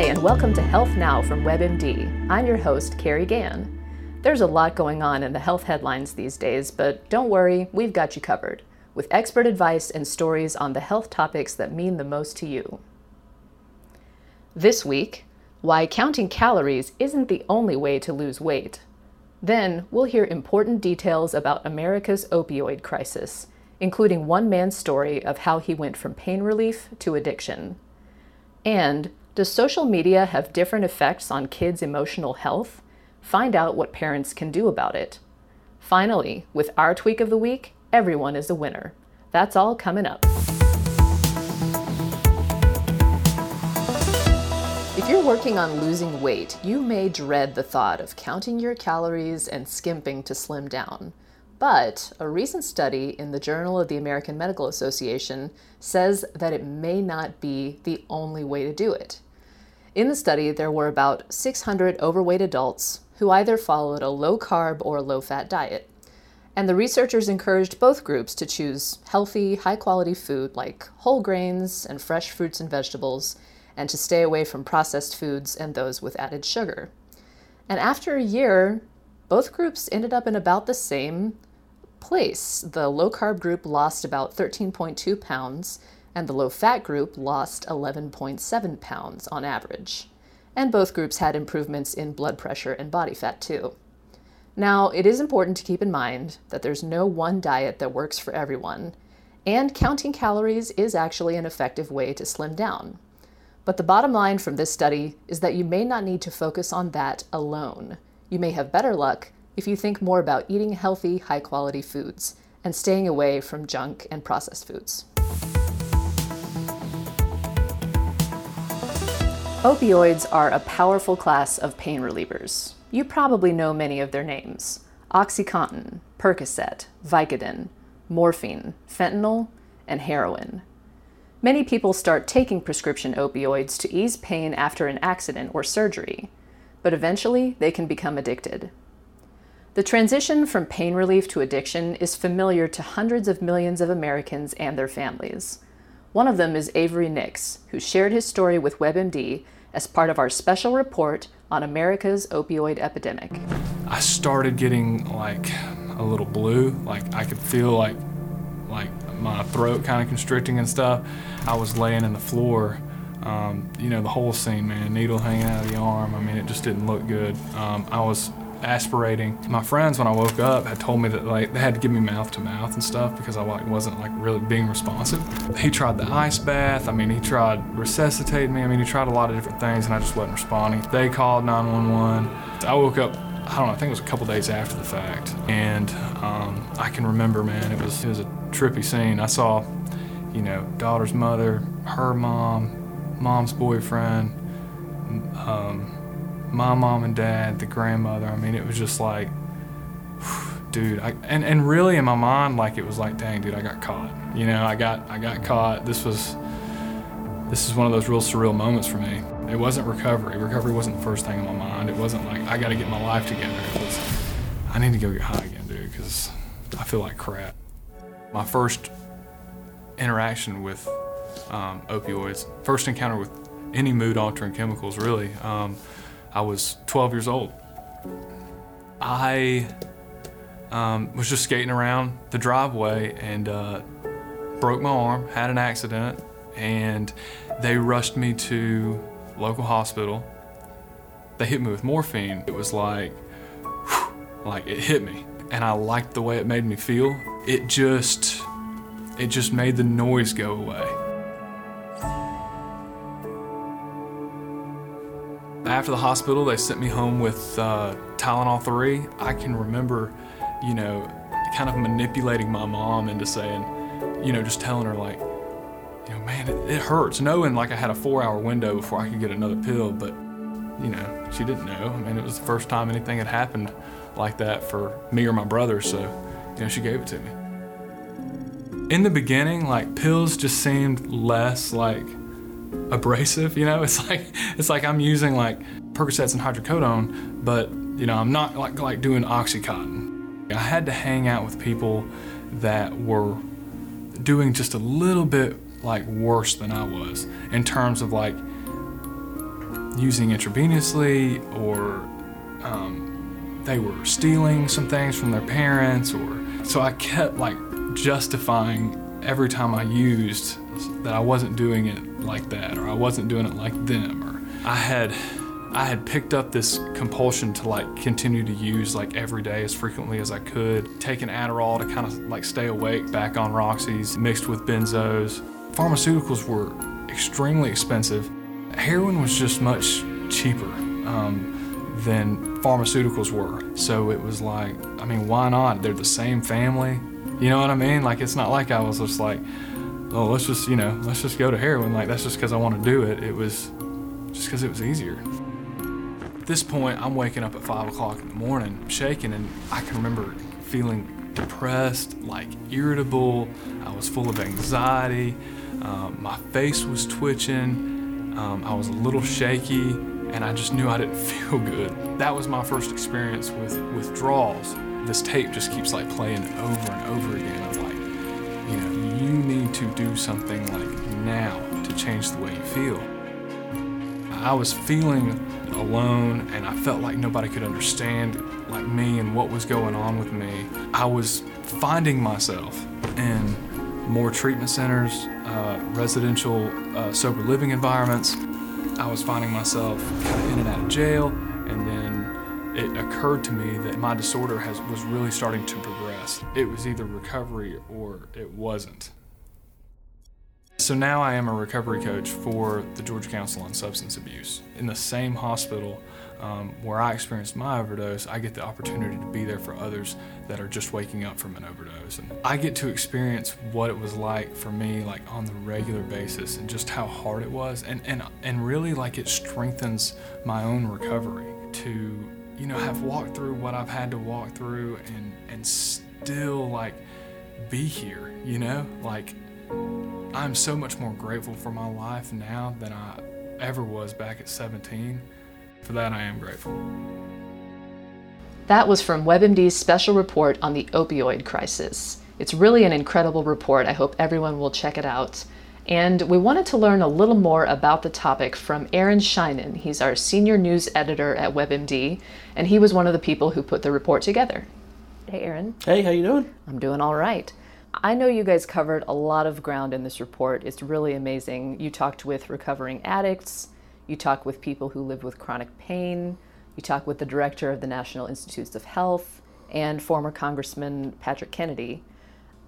Hi, and welcome to Health Now from WebMD. I'm your host, Carrie Gann. There's a lot going on in the health headlines these days, but don't worry, we've got you covered with expert advice and stories on the health topics that mean the most to you. This week, why counting calories isn't the only way to lose weight. Then, we'll hear important details about America's opioid crisis, including one man's story of how he went from pain relief to addiction. And does social media have different effects on kids' emotional health? Find out what parents can do about it. Finally, with our tweak of the week, everyone is a winner. That's all coming up. If you're working on losing weight, you may dread the thought of counting your calories and skimping to slim down. But a recent study in the Journal of the American Medical Association says that it may not be the only way to do it. In the study, there were about 600 overweight adults who either followed a low carb or low fat diet. And the researchers encouraged both groups to choose healthy, high quality food like whole grains and fresh fruits and vegetables, and to stay away from processed foods and those with added sugar. And after a year, both groups ended up in about the same place. The low carb group lost about 13.2 pounds, and the low fat group lost 11.7 pounds on average. And both groups had improvements in blood pressure and body fat too. Now, it is important to keep in mind that there's no one diet that works for everyone, and counting calories is actually an effective way to slim down. But the bottom line from this study is that you may not need to focus on that alone. You may have better luck if you think more about eating healthy, high quality foods and staying away from junk and processed foods. Opioids are a powerful class of pain relievers. You probably know many of their names Oxycontin, Percocet, Vicodin, morphine, fentanyl, and heroin. Many people start taking prescription opioids to ease pain after an accident or surgery, but eventually they can become addicted. The transition from pain relief to addiction is familiar to hundreds of millions of Americans and their families. One of them is Avery Nix, who shared his story with WebMD as part of our special report on America's opioid epidemic. I started getting like a little blue, like I could feel like like my throat kind of constricting and stuff. I was laying in the floor um, you know, the whole scene, man, needle hanging out of the arm. I mean, it just didn't look good. Um, I was aspirating. My friends, when I woke up, had told me that like they had to give me mouth to mouth and stuff because I like wasn't like really being responsive. He tried the ice bath. I mean, he tried resuscitating me. I mean, he tried a lot of different things, and I just wasn't responding. They called 911. I woke up. I don't know. I think it was a couple days after the fact, and um, I can remember, man, it was it was a trippy scene. I saw, you know, daughter's mother, her mom, mom's boyfriend. Um, my mom and dad, the grandmother. I mean, it was just like, dude. I, and and really in my mind, like it was like, dang, dude, I got caught. You know, I got I got caught. This was this is one of those real surreal moments for me. It wasn't recovery. Recovery wasn't the first thing in my mind. It wasn't like I got to get my life together. It was I need to go get high again, dude, because I feel like crap. My first interaction with um, opioids, first encounter with any mood altering chemicals, really. Um, I was 12 years old. I um, was just skating around the driveway and uh, broke my arm, had an accident, and they rushed me to local hospital. They hit me with morphine. It was like, whew, like it hit me, and I liked the way it made me feel. It just, it just made the noise go away. After the hospital, they sent me home with uh, Tylenol 3. I can remember, you know, kind of manipulating my mom into saying, you know, just telling her, like, you know, man, it, it hurts. Knowing like I had a four hour window before I could get another pill, but, you know, she didn't know. I mean, it was the first time anything had happened like that for me or my brother, so, you know, she gave it to me. In the beginning, like, pills just seemed less like, abrasive. You know, it's like it's like I'm using like Percocets and hydrocodone, but you know, I'm not like like doing OxyContin. I had to hang out with people that were doing just a little bit like worse than I was in terms of like using intravenously or um, they were stealing some things from their parents or so I kept like justifying every time I used that I wasn't doing it like that or I wasn't doing it like them or I had I had picked up this compulsion to like continue to use like every day as frequently as I could, taking Adderall to kind of like stay awake, back on Roxy's, mixed with benzos. Pharmaceuticals were extremely expensive. Heroin was just much cheaper um, than pharmaceuticals were. So it was like, I mean, why not? They're the same family. You know what I mean? Like, it's not like I was just like, oh, let's just, you know, let's just go to heroin. Like, that's just because I want to do it. It was just because it was easier. At this point, I'm waking up at 5 o'clock in the morning, shaking, and I can remember feeling depressed, like irritable. I was full of anxiety. Um, my face was twitching. Um, I was a little shaky, and I just knew I didn't feel good. That was my first experience with withdrawals. This tape just keeps like playing over and over again of like, you know, you need to do something like now to change the way you feel. I was feeling alone and I felt like nobody could understand like me and what was going on with me. I was finding myself in more treatment centers, uh, residential uh, sober living environments. I was finding myself kind of in and out of jail, it occurred to me that my disorder has was really starting to progress. It was either recovery or it wasn't. So now I am a recovery coach for the Georgia Council on Substance Abuse. In the same hospital um, where I experienced my overdose, I get the opportunity to be there for others that are just waking up from an overdose. And I get to experience what it was like for me, like on the regular basis, and just how hard it was. And, and, and really, like, it strengthens my own recovery to, you know, have walked through what I've had to walk through and, and still, like, be here, you know? Like, I'm so much more grateful for my life now than I ever was back at 17. For that, I am grateful. That was from WebMD's special report on the opioid crisis. It's really an incredible report. I hope everyone will check it out. And we wanted to learn a little more about the topic from Aaron Sheinin. He's our senior news editor at WebMD, and he was one of the people who put the report together. Hey, Aaron. Hey, how you doing? I'm doing all right. I know you guys covered a lot of ground in this report. It's really amazing. You talked with recovering addicts, you talked with people who live with chronic pain, you talked with the director of the National Institutes of Health, and former Congressman Patrick Kennedy.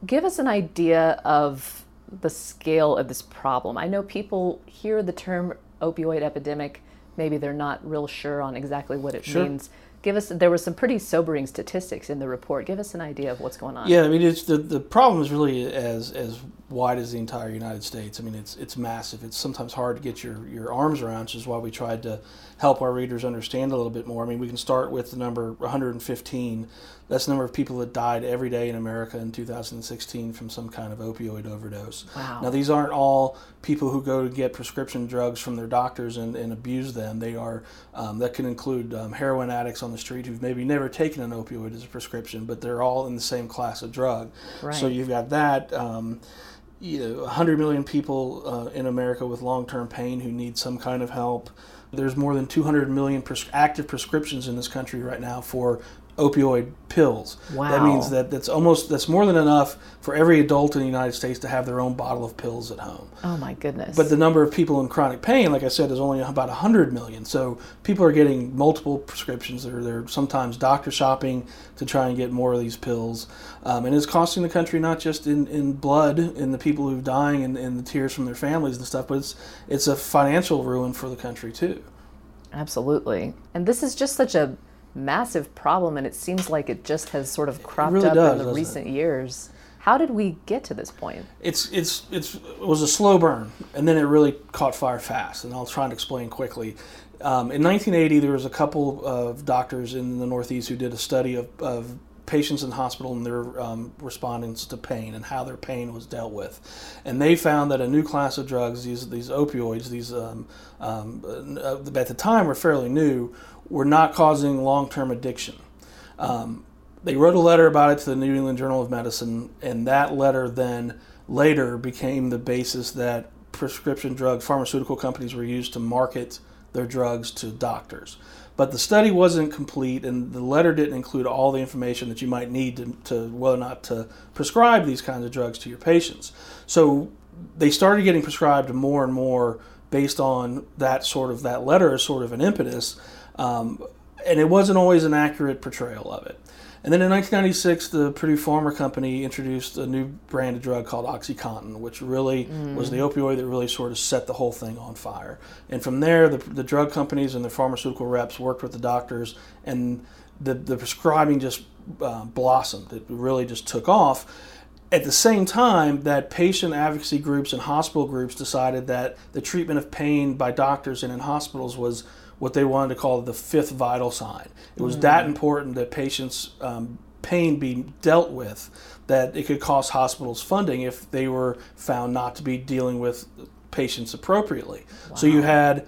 Give us an idea of the scale of this problem. I know people hear the term opioid epidemic, maybe they're not real sure on exactly what it Sure. means. Give us there were some pretty sobering statistics in the report. Give us an idea of what's going on. Yeah, I mean, it's the the problem is really as as wide as the entire United States. I mean, it's it's massive. It's sometimes hard to get your your arms around, which is why we tried to help our readers understand a little bit more. I mean, we can start with the number 115. That's the number of people that died every day in America in 2016 from some kind of opioid overdose. Wow. Now, these aren't all people who go to get prescription drugs from their doctors and, and abuse them. They are um, that can include um, heroin addicts on the street who've maybe never taken an opioid as a prescription, but they're all in the same class of drug. Right. So you've got that. Um, you know, 100 million people uh, in America with long-term pain who need some kind of help. There's more than 200 million pres- active prescriptions in this country right now for opioid pills. Wow. That means that that's almost that's more than enough for every adult in the United States to have their own bottle of pills at home. Oh my goodness. But the number of people in chronic pain, like I said, is only about 100 million. So people are getting multiple prescriptions. They're, they're sometimes doctor shopping to try and get more of these pills. Um, and it's costing the country not just in, in blood and the people who are dying and, and the tears from their families and stuff, but it's, it's a financial ruin for the country too. Absolutely. And this is just such a massive problem, and it seems like it just has sort of cropped really up does, in the doesn't it? recent years. How did we get to this point? it's it's it's it was a slow burn, and then it really caught fire fast. And I'll try and explain quickly. Um, in 1980, there was a couple of doctors in the Northeast who did a study of, of patients in the hospital and their um, respondents to pain and how their pain was dealt with, and they found that a new class of drugs, these these opioids, these um, um, uh, at the time were fairly new, were not causing long-term addiction they wrote a letter about it to the New England Journal of Medicine, and that letter then later became the basis that prescription drug pharmaceutical companies were used to market their drugs to doctors. But the study wasn't complete, and the letter didn't include all the information that you might need to, to whether or not to prescribe these kinds of drugs to your patients. So they started getting prescribed more and more based on that sort of that letter as sort of an impetus, um, and it wasn't always an accurate portrayal of it. And then in 1996, the Purdue Pharma Company introduced a new brand of drug called OxyContin, which really mm. was the opioid that really sort of set the whole thing on fire. And from there, the, the drug companies and the pharmaceutical reps worked with the doctors, and the, the prescribing just uh, blossomed. It really just took off. At the same time, that patient advocacy groups and hospital groups decided that the treatment of pain by doctors and in hospitals was what they wanted to call the fifth vital sign. It was mm-hmm. that important that patients' um, pain be dealt with that it could cost hospitals funding if they were found not to be dealing with patients appropriately. Wow. So you had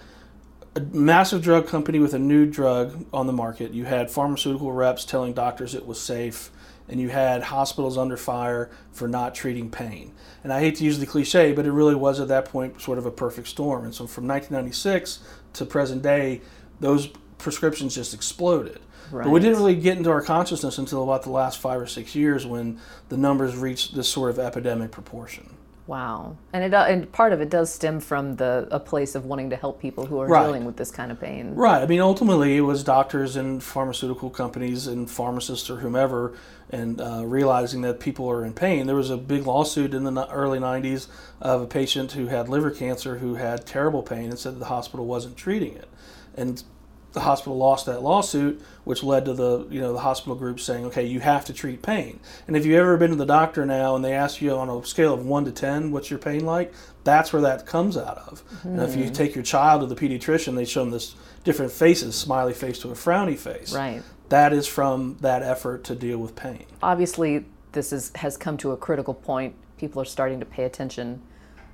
a massive drug company with a new drug on the market. You had pharmaceutical reps telling doctors it was safe, and you had hospitals under fire for not treating pain. And I hate to use the cliche, but it really was at that point sort of a perfect storm. And so from 1996 to present day, those prescriptions just exploded. Right. But we didn't really get into our consciousness until about the last five or six years when the numbers reached this sort of epidemic proportion. Wow, and it uh, and part of it does stem from the a place of wanting to help people who are right. dealing with this kind of pain. Right. I mean, ultimately, it was doctors and pharmaceutical companies and pharmacists or whomever, and uh, realizing that people are in pain. There was a big lawsuit in the early '90s of a patient who had liver cancer who had terrible pain and said the hospital wasn't treating it, and the hospital lost that lawsuit, which led to the you know the hospital group saying, okay, you have to treat pain. And if you've ever been to the doctor now and they ask you on a scale of one to ten, what's your pain like? That's where that comes out of. Mm-hmm. And if you hmm. take your child to the pediatrician, they show them this different faces, smiley face to a frowny face. Right. That is from that effort to deal with pain. Obviously, this is has come to a critical point. People are starting to pay attention.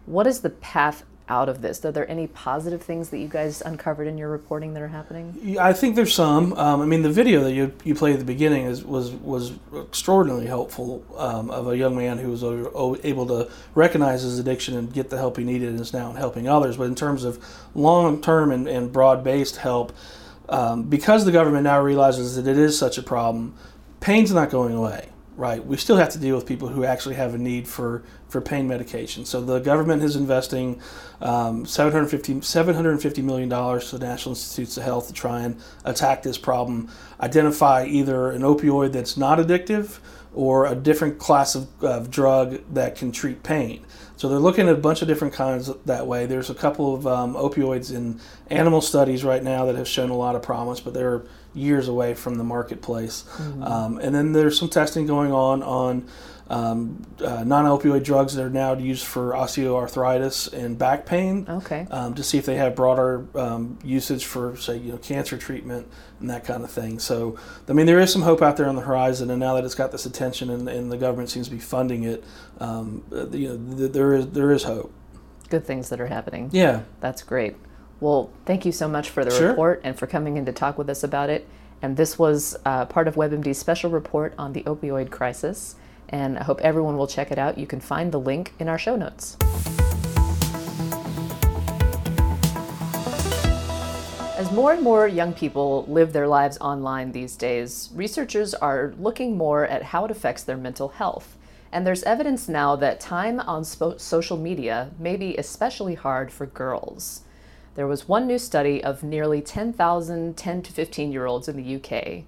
What is the path out of this? Are there any positive things that you guys uncovered in your reporting that are happening? I think there's some. Um, I mean, the video that you, you played at the beginning is, was was extraordinarily helpful um, of a young man who was able to recognize his addiction and get the help he needed and is now helping others. But in terms of long term and, and broad based help, um, because the government now realizes that it is such a problem, pain's not going away right? We still have to deal with people who actually have a need for, for pain medication. So the government is investing um, 750, $750 million to the National Institutes of Health to try and attack this problem, identify either an opioid that's not addictive or a different class of, of drug that can treat pain. So they're looking at a bunch of different kinds that way. There's a couple of um, opioids in animal studies right now that have shown a lot of promise, but they're years away from the marketplace. Mm-hmm. Um, and then there's some testing going on on um, uh, non-opioid drugs that are now used for osteoarthritis and back pain. Okay. Um, to see if they have broader um, usage for, say, you know, cancer treatment and that kind of thing. So, I mean, there is some hope out there on the horizon, and now that it's got this attention and, and the government seems to be funding it, um, uh, you know, th- there is there is hope. Good things that are happening. Yeah. That's great. Well, thank you so much for the sure. report and for coming in to talk with us about it. And this was uh, part of WebMD's special report on the opioid crisis. And I hope everyone will check it out. You can find the link in our show notes. As more and more young people live their lives online these days, researchers are looking more at how it affects their mental health. And there's evidence now that time on spo- social media may be especially hard for girls. There was one new study of nearly 10,000 10 to 15 year olds in the UK,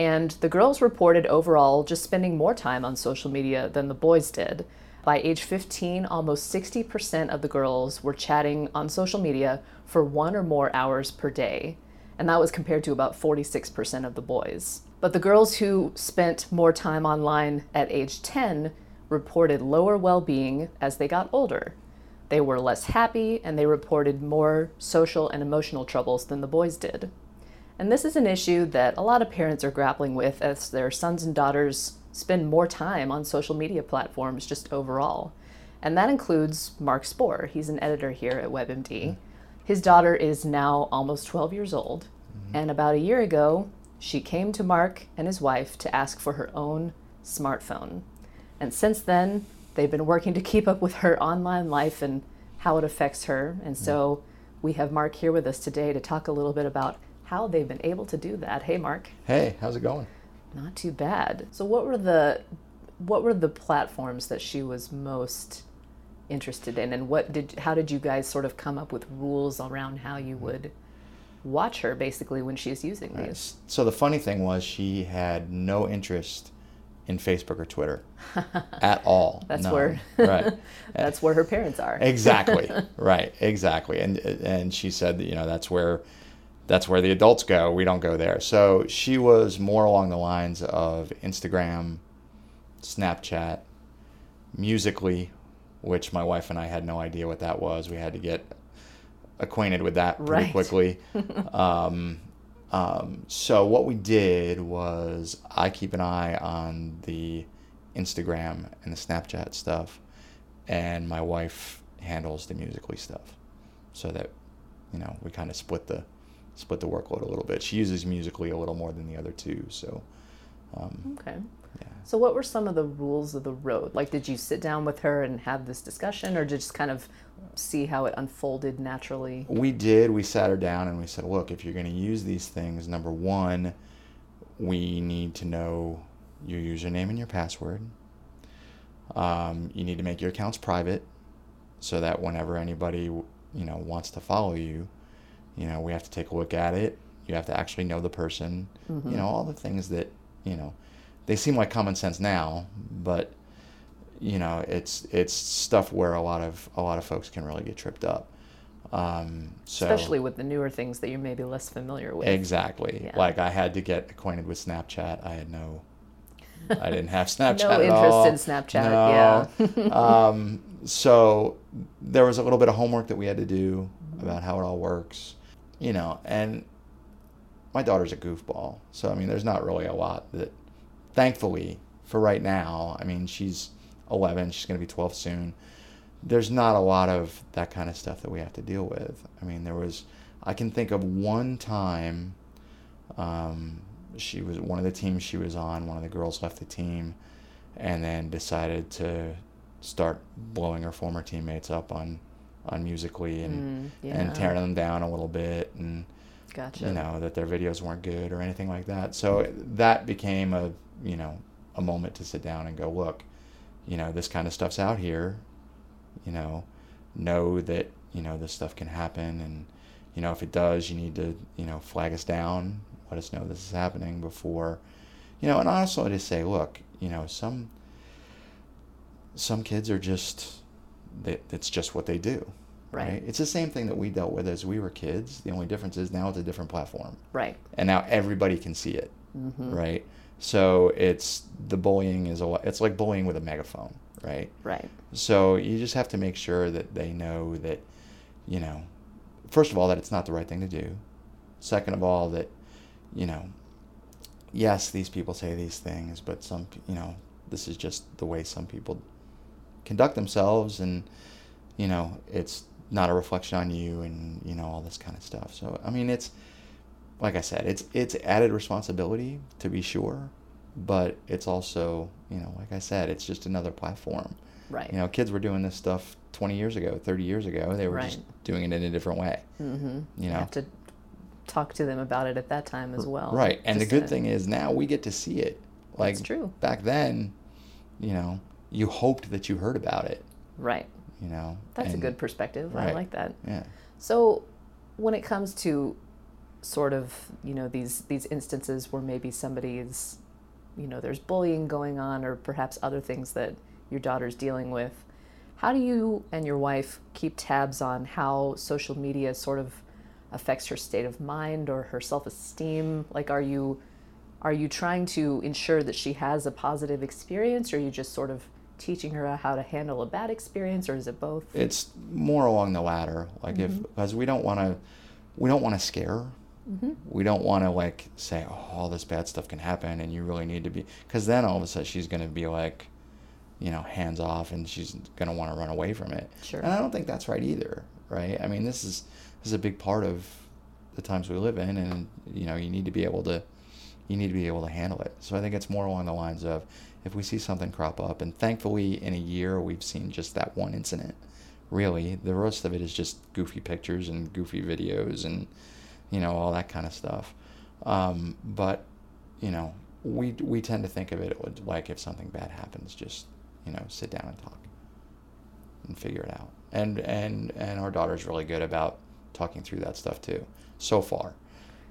and the girls reported overall just spending more time on social media than the boys did. By age 15, almost 60% of the girls were chatting on social media for one or more hours per day, and that was compared to about 46% of the boys. But the girls who spent more time online at age 10 reported lower well being as they got older. They were less happy and they reported more social and emotional troubles than the boys did. And this is an issue that a lot of parents are grappling with as their sons and daughters spend more time on social media platforms just overall. And that includes Mark Spohr. He's an editor here at WebMD. Mm-hmm. His daughter is now almost 12 years old. Mm-hmm. And about a year ago, she came to Mark and his wife to ask for her own smartphone. And since then, they've been working to keep up with her online life and how it affects her. And so we have Mark here with us today to talk a little bit about how they've been able to do that. Hey, Mark. Hey, how's it going? Not too bad. So, what were the what were the platforms that she was most interested in, and what did how did you guys sort of come up with rules around how you hmm. would watch her basically when she's using these? So the funny thing was she had no interest in Facebook or Twitter at all. That's None. where right. that's where her parents are. exactly. Right. Exactly. And and she said that you know that's where that's where the adults go. We don't go there. So she was more along the lines of Instagram, Snapchat, Musical.ly, which my wife and I had no idea what that was. We had to get acquainted with that pretty Right. quickly. um, um, so what we did was I keep an eye on the Instagram and the Snapchat stuff, and my wife handles the musical.ly stuff, so that you know we kind of split the split the workload a little bit. She uses musical.ly a little more than the other two, so um, Okay. yeah. So, what were some of the rules of the road? Like, did you sit down with her and have this discussion, or did just kind of see how it unfolded naturally? We did. We sat her down and we said, look, if you're going to use these things, number one, we need to know your username and your password. Um, you need to make your accounts private so that whenever anybody, you know, wants to follow you, you know, we have to take a look at it. You have to actually know the person. You know, all the things that, you know, they seem like common sense now, but you know, it's it's stuff where a lot of a lot of folks can really get tripped up. Um, so Especially with the newer things that you're maybe less familiar with. exactly, Yeah. like I had to get acquainted with Snapchat. I had no, I didn't have Snapchat. no interest in Snapchat. No. Yeah. um, so there was a little bit of homework that we had to do about how it all works, you know, and my daughter's a goofball. So, I mean, there's not really a lot that, thankfully, for right now, I mean, she's 11, she's going to be 12 soon. There's not a lot of that kind of stuff that we have to deal with. I mean, there was, I can think of one time, um, she was one of the teams she was on, one of the girls left the team and then decided to start blowing her former teammates up on on musical.ly and Mm, yeah. and tearing them down a little bit and Gotcha. you know that their videos weren't good or anything like that so that became a you know a moment to sit down and go look you know this kind of stuff's out here you know know that you know this stuff can happen and you know if it does you need to you know flag us down let us know this is happening before you know and also to say look you know some some kids are just that it's just what they do Right. it's the same thing that we dealt with as we were kids the only difference is now it's a different platform Right. and now everybody can see it Mm-hmm. right so it's the bullying is a lot it's like bullying with a megaphone right Right. so you just have to make sure that they know that you know first of all that it's not the right thing to do second of all that you know yes these people say these things but some you know this is just the way some people conduct themselves and you know it's not a reflection on you and you know all this kind of stuff so i mean it's like i said it's it's added responsibility to be sure but it's also you know like i said it's just another platform Right. you know kids were doing this stuff 20 years ago 30 years ago they were just doing it in a different way mm-hmm. you know have to talk to them about it at that time as well. right and the good to- thing is now we get to see it like That's true. back then you know you hoped that you heard about it Right. you know That's a good perspective. I like that. yeah So, when it comes to sort of you know these these instances where maybe somebody's you know there's bullying going on or perhaps other things that your daughter's dealing with, how do you and your wife keep tabs on how social media sort of affects her state of mind or her self-esteem? Like, are you are you trying to ensure that she has a positive experience, or are you just sort of teaching her how to handle a bad experience, or is it both? it's more along the latter like if mm-hmm. because we don't want to we don't want to scare her. Mm-hmm. we don't want to like say oh all this bad stuff can happen and you really need to be because then all of a sudden she's going to be like you know hands off and she's going to want to run away from it Sure. and i don't think that's right either right i mean this is this is a big part of the times we live in and you know you need to be able to you need to be able to handle it so i think it's more along the lines of if we see something crop up and thankfully in a year we've seen just that one incident really. The rest of it is just goofy pictures and goofy videos and, you know, all that kind of stuff. Um, but, you know, we, we tend to think of it like if something bad happens, just, you know, sit down and talk and figure it out. And, and, and our daughter's really good about talking through that stuff too, so far.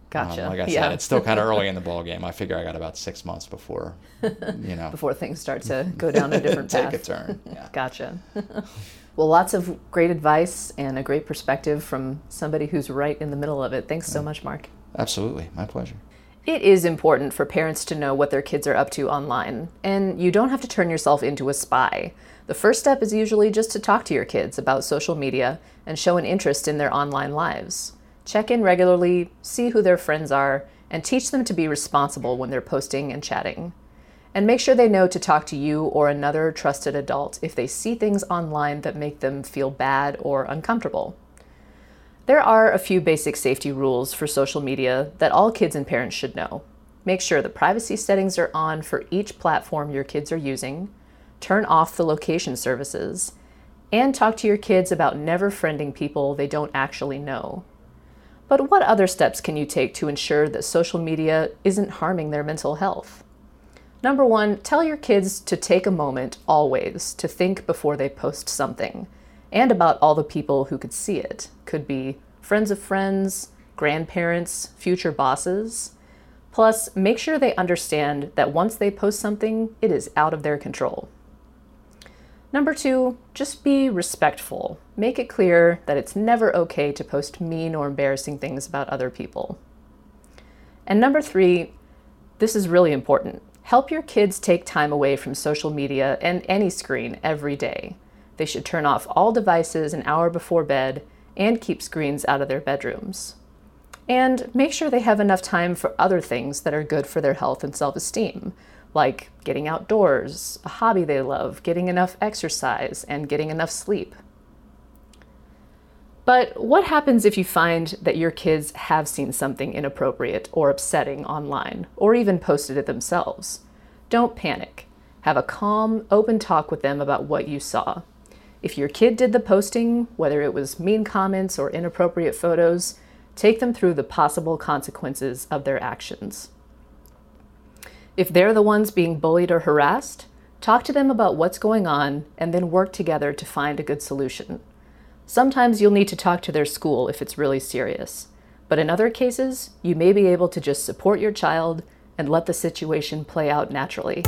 Gotcha. Um, like I said, it's still kind of early in the ball game. I figure I got about six months before, you know, before things start to go down a different take path. a turn. Yeah. Gotcha. well, lots of great advice and a great perspective from somebody who's right in the middle of it. Thanks so much, Mark. Absolutely, my pleasure. It is important for parents to know what their kids are up to online, and you don't have to turn yourself into a spy. The first step is usually just to talk to your kids about social media and show an interest in their online lives. Check in regularly, see who their friends are, and teach them to be responsible when they're posting and chatting. And make sure they know to talk to you or another trusted adult if they see things online that make them feel bad or uncomfortable. There are a few basic safety rules for social media that all kids and parents should know. Make sure the privacy settings are on for each platform your kids are using, turn off the location services, and talk to your kids about never friending people they don't actually know. But what other steps can you take to ensure that social media isn't harming their mental health? Number one, tell your kids to take a moment always to think before they post something and about all the people who could see it. Could be friends of friends, grandparents, future bosses. Plus, make sure they understand that once they post something, it is out of their control. Number two, just be respectful. Make it clear that it's never okay to post mean or embarrassing things about other people. And number three, this is really important. Help your kids take time away from social media and any screen every day. They should turn off all devices an hour before bed and keep screens out of their bedrooms. And make sure they have enough time for other things that are good for their health and self esteem, like getting outdoors, a hobby they love, getting enough exercise, and getting enough sleep. But what happens if you find that your kids have seen something inappropriate or upsetting online, or even posted it themselves? Don't panic. Have a calm, open talk with them about what you saw. If your kid did the posting, whether it was mean comments or inappropriate photos, take them through the possible consequences of their actions. If they're the ones being bullied or harassed, talk to them about what's going on and then work together to find a good solution. Sometimes you'll need to talk to their school if it's really serious, but in other cases, you may be able to just support your child and let the situation play out naturally.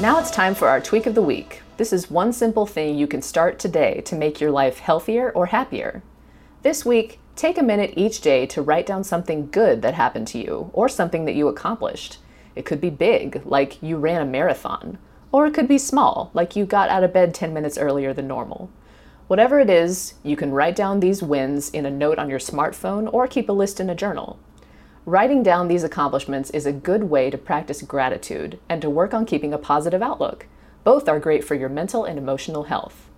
Now it's time for our tweak of the week. This is one simple thing you can start today to make your life healthier or happier. This week, take a minute each day to write down something good that happened to you or something that you accomplished. It could be big, like you ran a marathon, or it could be small, like you got out of bed 10 minutes earlier than normal. Whatever it is, you can write down these wins in a note on your smartphone or keep a list in a journal. Writing down these accomplishments is a good way to practice gratitude and to work on keeping a positive outlook. Both are great for your mental and emotional health.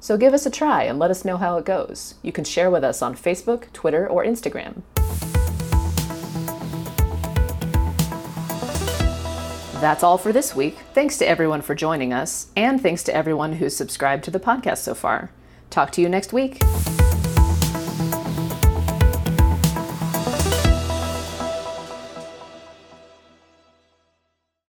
So give us a try and let us know how it goes. You can share with us on Facebook, Twitter, or Instagram. That's all for this week. Thanks to everyone for joining us, and thanks to everyone who's subscribed to the podcast so far. Talk to you next week.